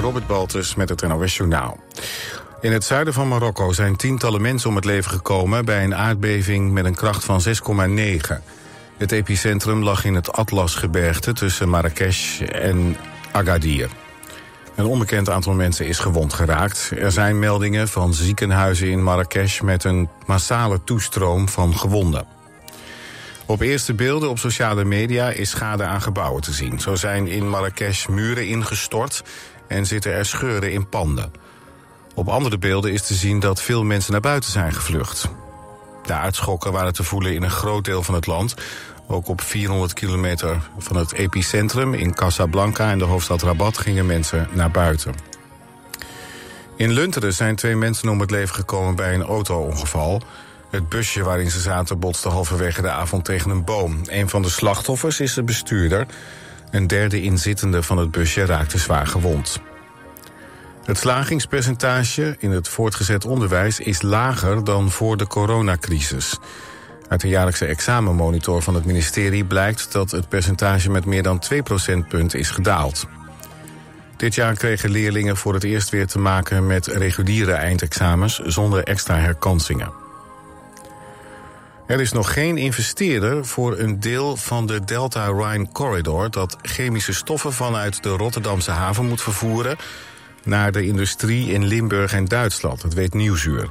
Robert Baltus met het NOS. In het zuiden van Marokko zijn tientallen mensen om het leven gekomen... bij een aardbeving met een kracht van 6,9. Het epicentrum lag in het Atlasgebergte tussen Marrakesh en Agadir. Een onbekend aantal mensen is gewond geraakt. Er zijn meldingen van ziekenhuizen in Marrakesh... met een massale toestroom van gewonden. Op eerste beelden op sociale media is schade aan gebouwen te zien. Zo zijn in Marrakesh muren ingestort en zitten er scheuren in panden. Op andere beelden is te zien dat veel mensen naar buiten zijn gevlucht. De aardschokken waren te voelen in een groot deel van het land. Ook op 400 kilometer van het epicentrum in Casablanca en de hoofdstad Rabat gingen mensen naar buiten. In Lunteren zijn twee mensen om het leven gekomen bij een auto-ongeval. Het busje waarin ze zaten botste halverwege de avond tegen een boom. Een van de slachtoffers is de bestuurder. Een derde inzittende van het busje raakte zwaar gewond. Het slagingspercentage in het voortgezet onderwijs is lager dan voor de coronacrisis. Uit de jaarlijkse examenmonitor van het ministerie blijkt dat het percentage met meer dan 2 procentpunt is gedaald. Dit jaar kregen leerlingen voor het eerst weer te maken met reguliere eindexamens zonder extra herkansingen. Er is nog geen investeerder voor een deel van de Delta Rhine Corridor dat chemische stoffen vanuit de Rotterdamse haven moet vervoeren naar de industrie in Limburg en Duitsland. Dat weet Nieuwsuur.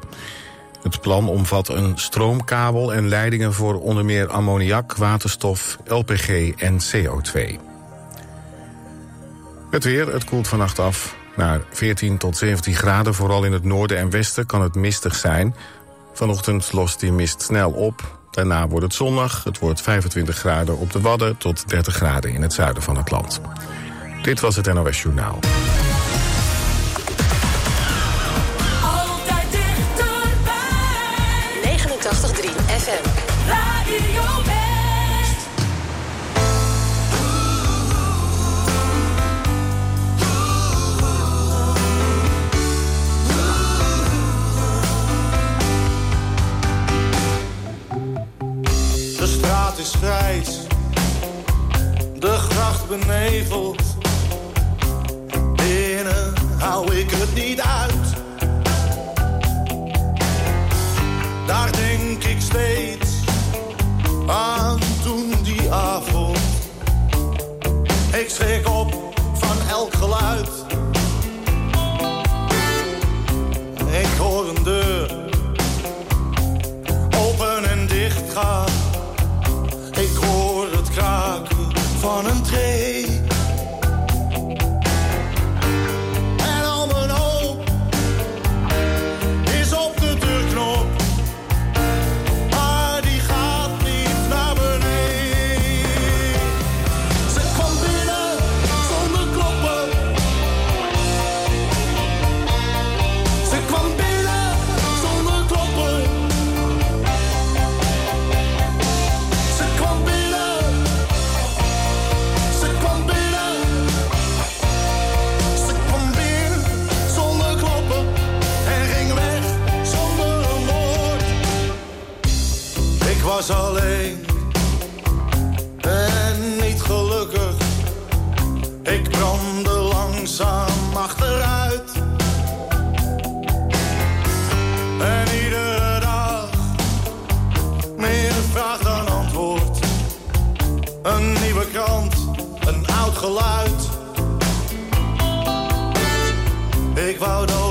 Het plan omvat een stroomkabel en leidingen voor onder meer ammoniak, waterstof, LPG en CO2. Het weer, het koelt vannacht af naar 14 tot 17 graden. Vooral in het noorden en westen kan het mistig zijn. Vanochtend lost die mist snel op. Daarna wordt het zonnig. Het wordt 25 graden op de Wadden tot 30 graden in het zuiden van het land. Dit was het NOS Journaal. Geluid. Ik wou dood.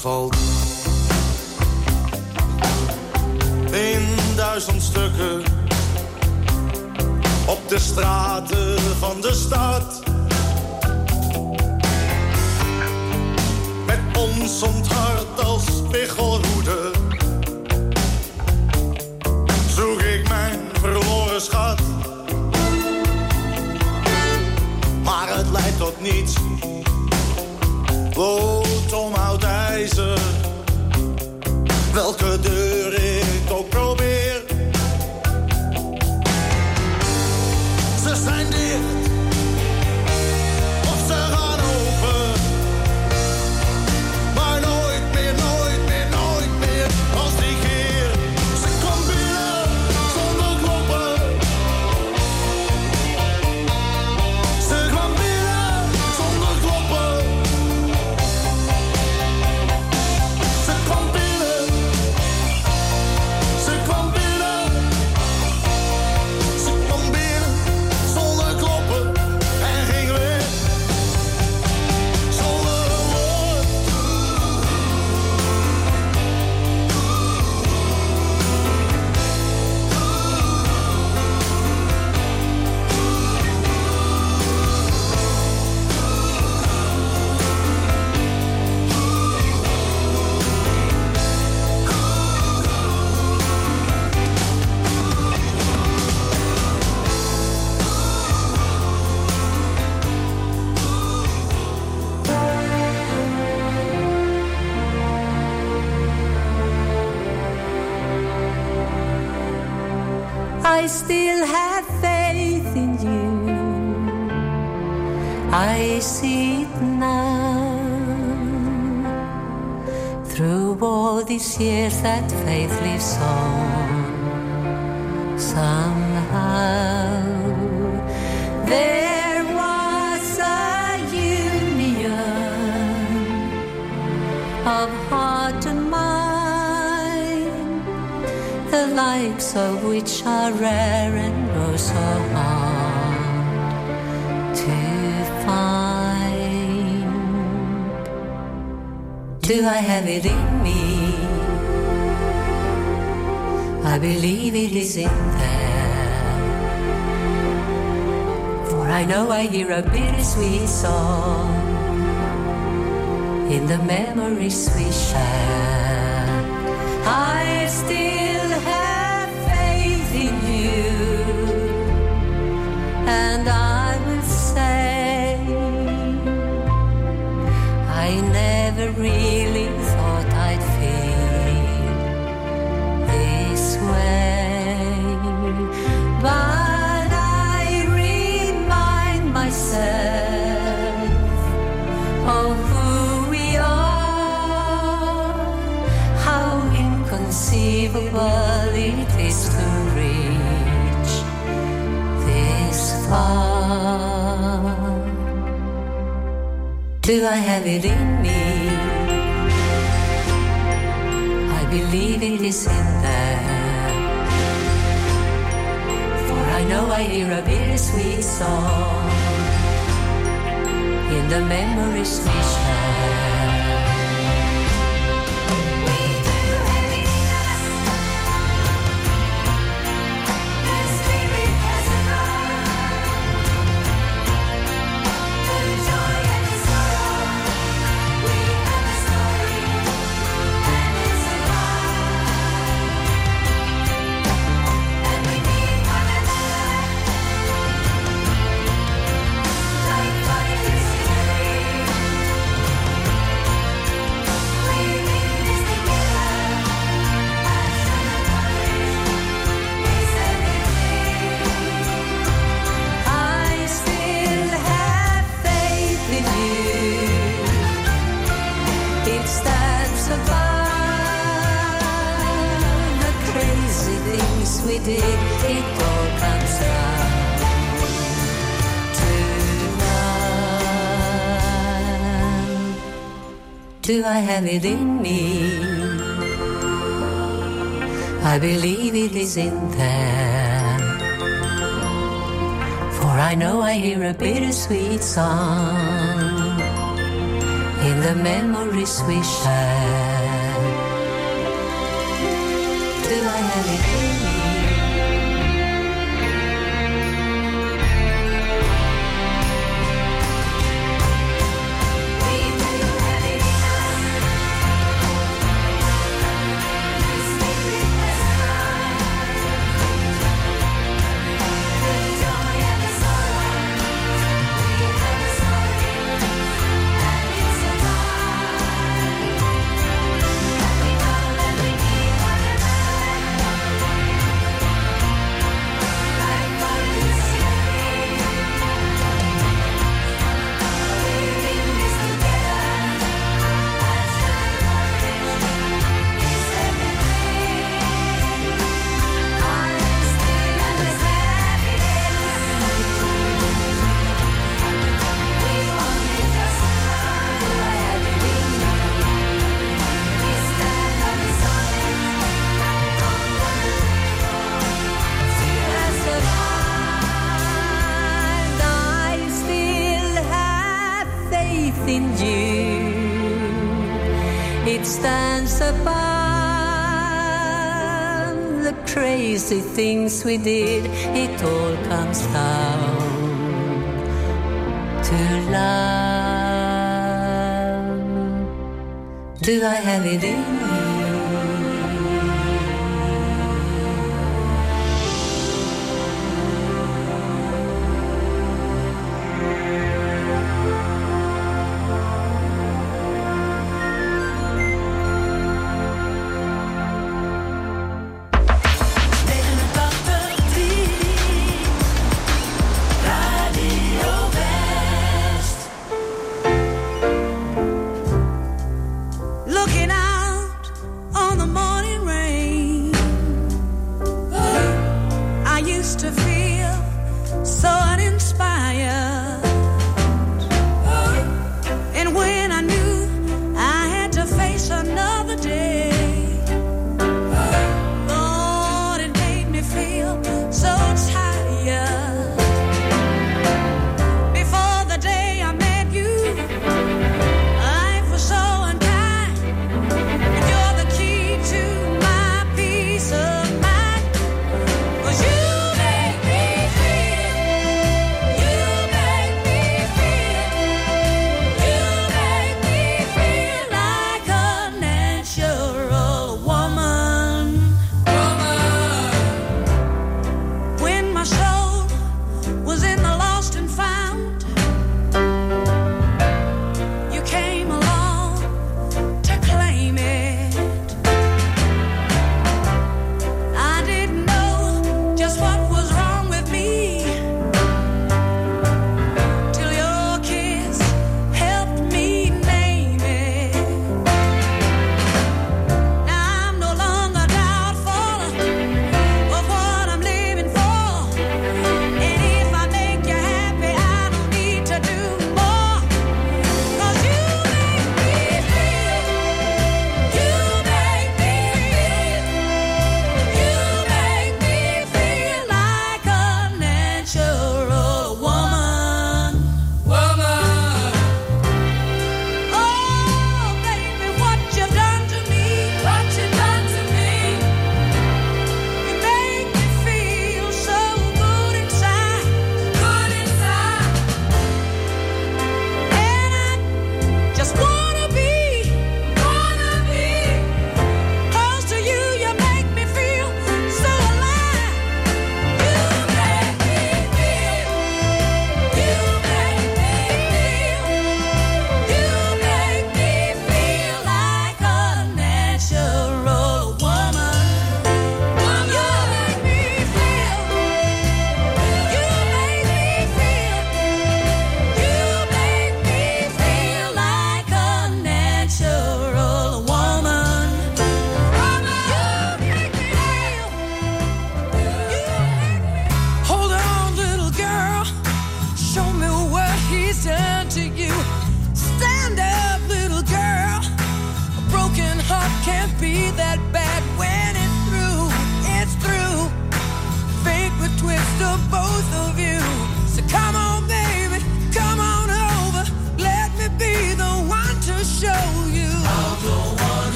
Valt. In duizend stukken op de straten van de stad. Met ons onthart als spiegelhoede zoek ik mijn verloren schat. Maar het leidt tot niets. Om oud ijzer. Welke deur ik Do I have it in me? I believe it is in there. For I know I hear a bittersweet song in the memories we share. I still have faith in you, and I will say, I never really Do I have it in me? I believe it is in there. For I know I hear a bittersweet song in the memories we share. Do I have it in me? I believe it is in there. For I know I hear a bittersweet song in the memories we share. Do I have it It stands above the crazy things we did. It all comes down to love. Do I have it in me?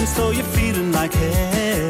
and so you're feeling like hell.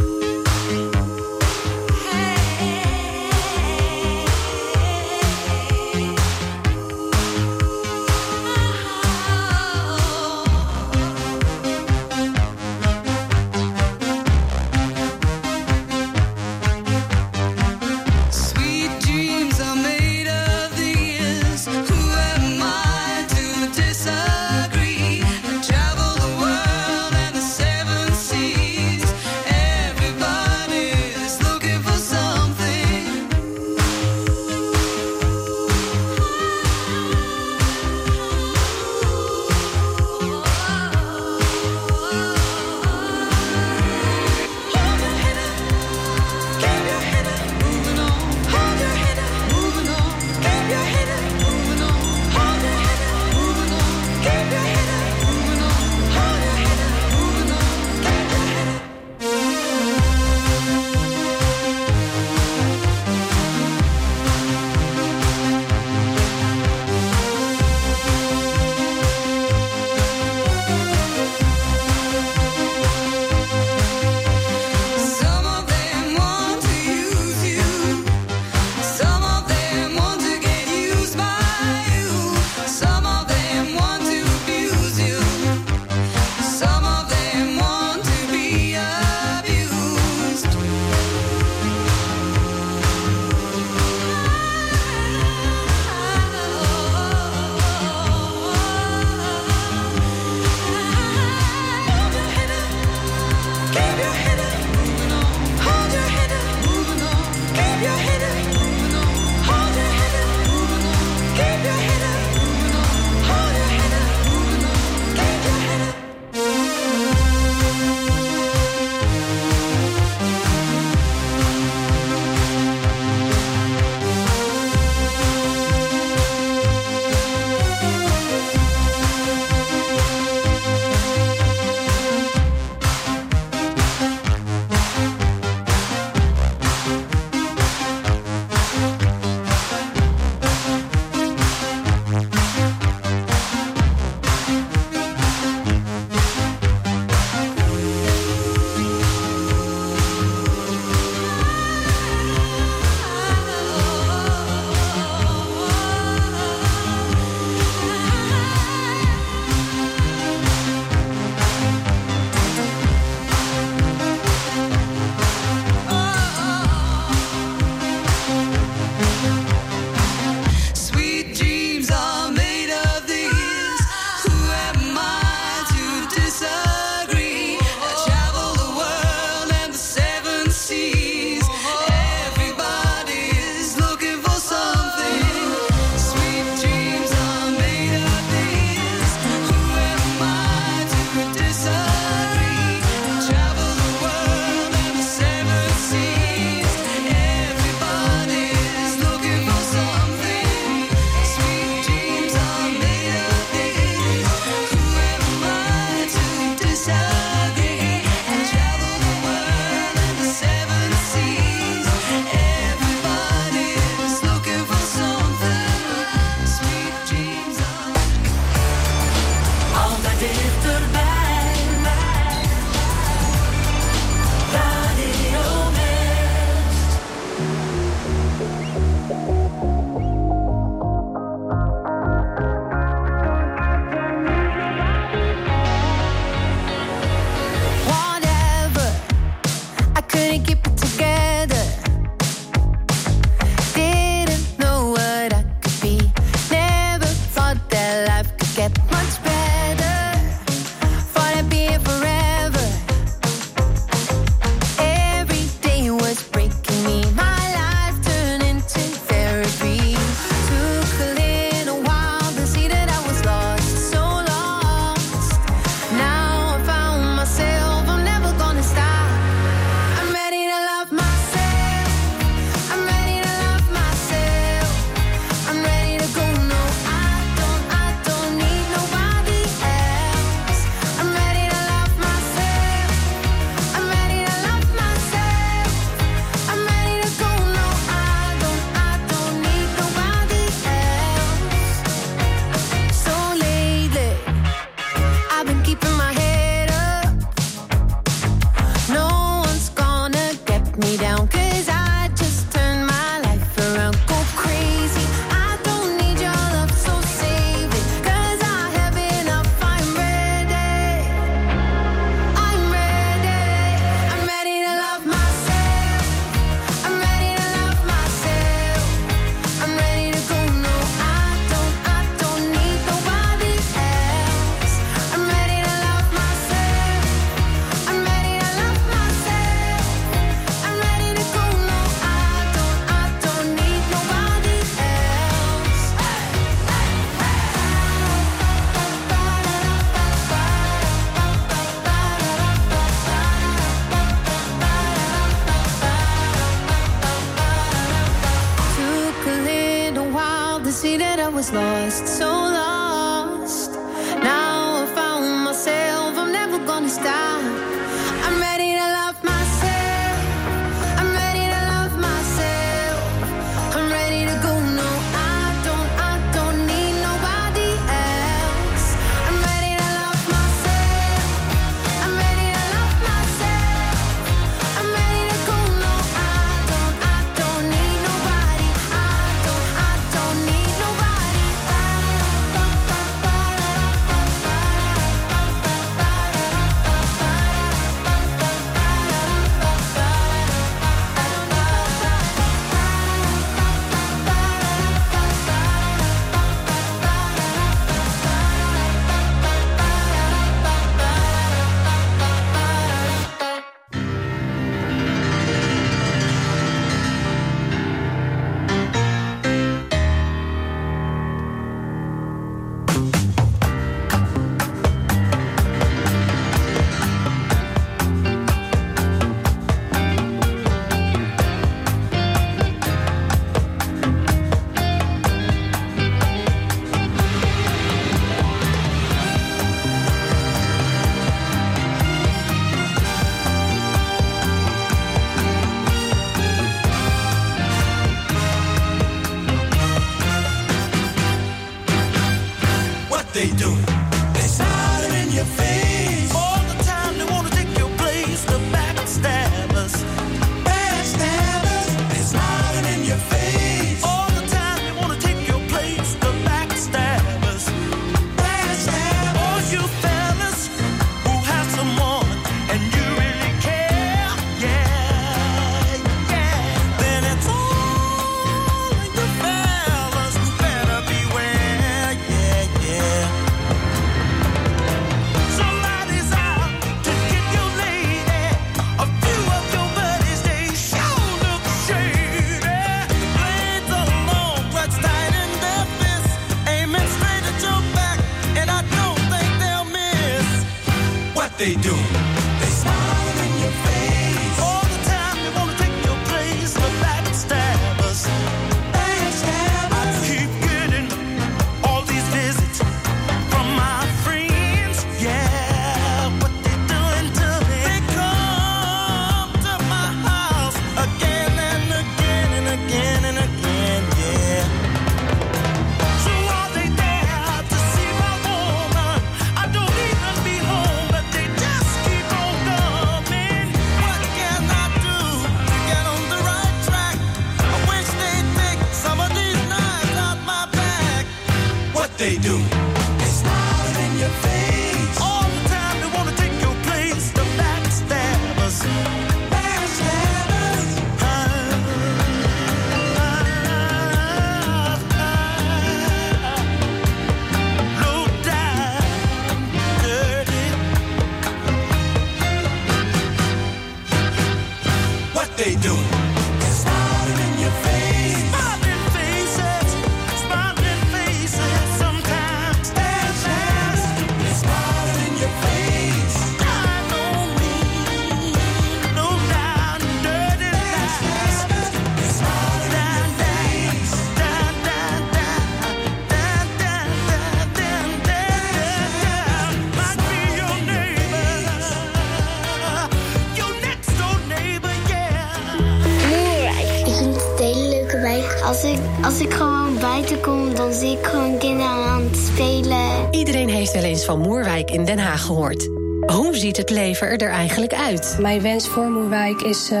van Moerwijk in Den Haag gehoord. Hoe ziet het leven er eigenlijk uit? Mijn wens voor Moerwijk is eh,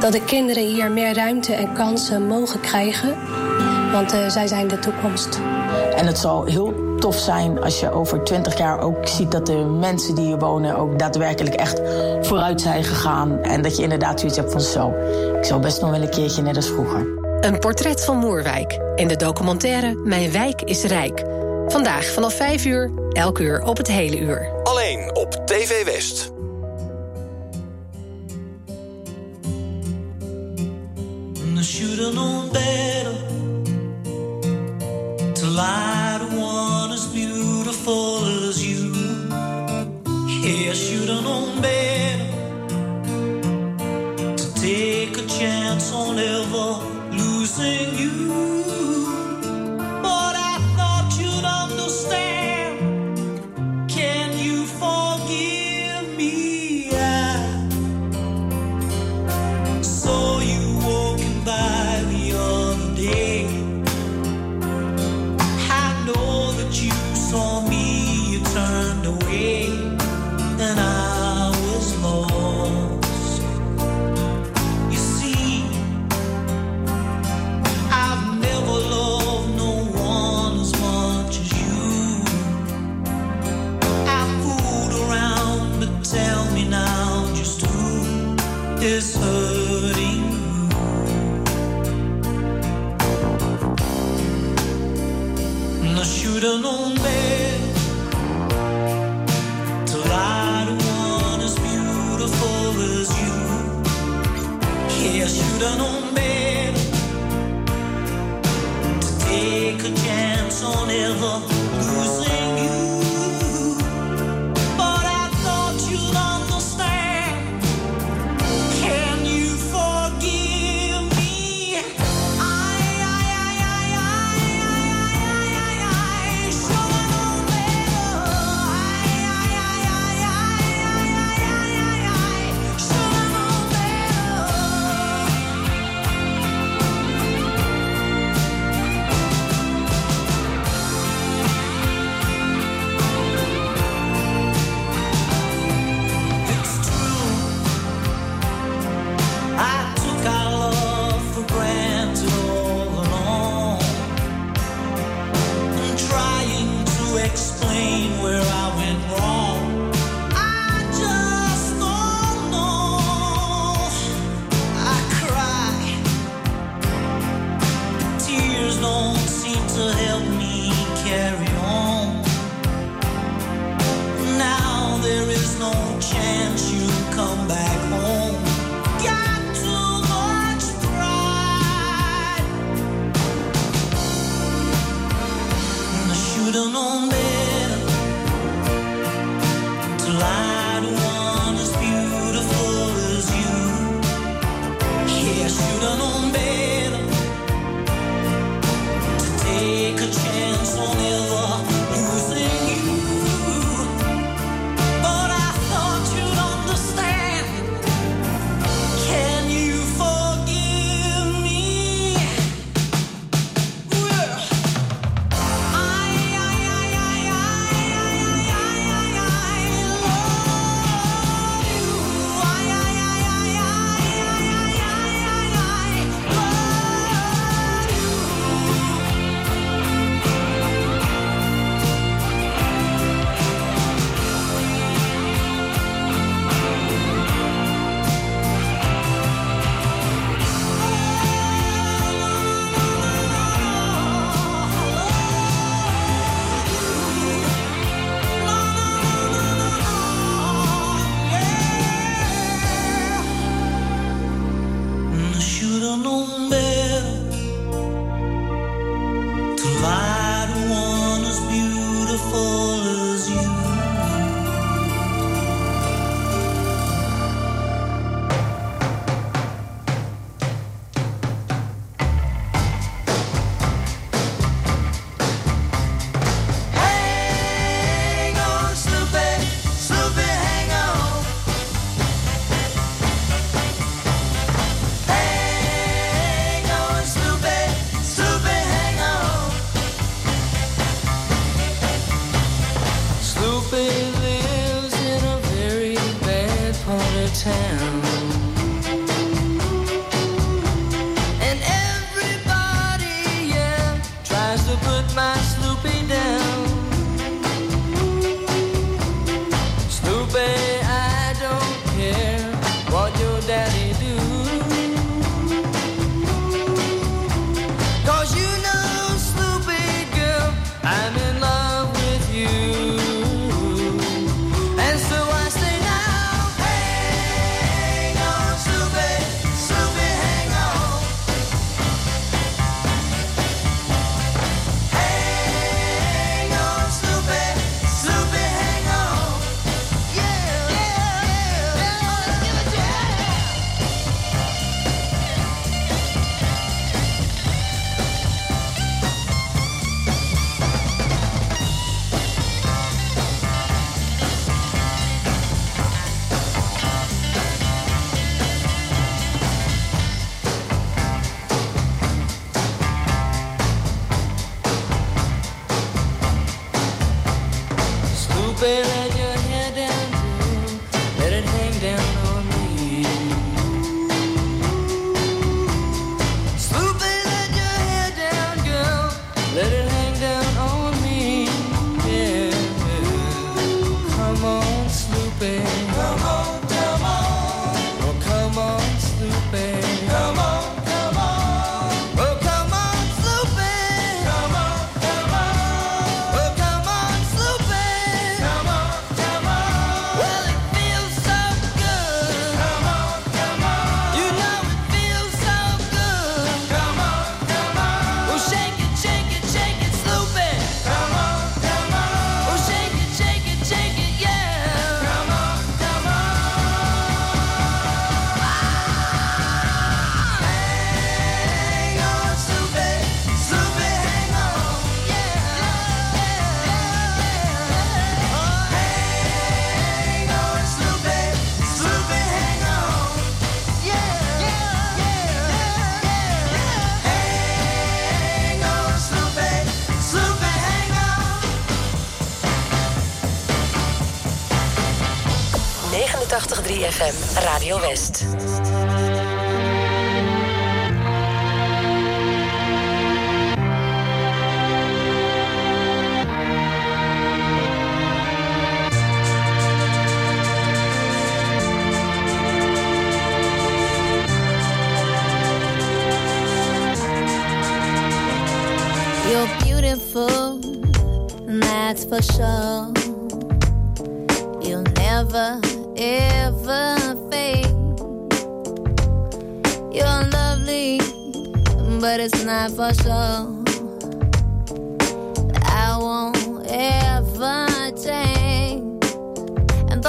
dat de kinderen hier meer ruimte en kansen mogen krijgen. Want eh, zij zijn de toekomst. En het zal heel tof zijn als je over 20 jaar ook ziet dat de mensen die hier wonen ook daadwerkelijk echt vooruit zijn gegaan. En dat je inderdaad zoiets hebt van zo. Ik zou best nog wel een keertje net als vroeger. Een portret van Moerwijk in de documentaire Mijn Wijk is Rijk. Vandaag vanaf 5 uur Elk uur op het hele uur. Alleen op TV West. To lie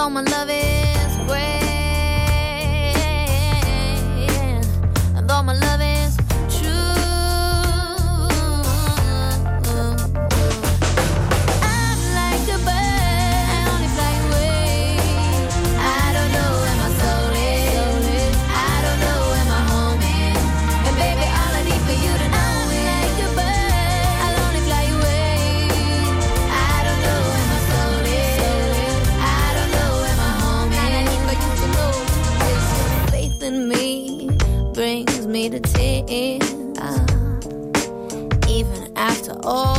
my love it to tears. Uh, even after all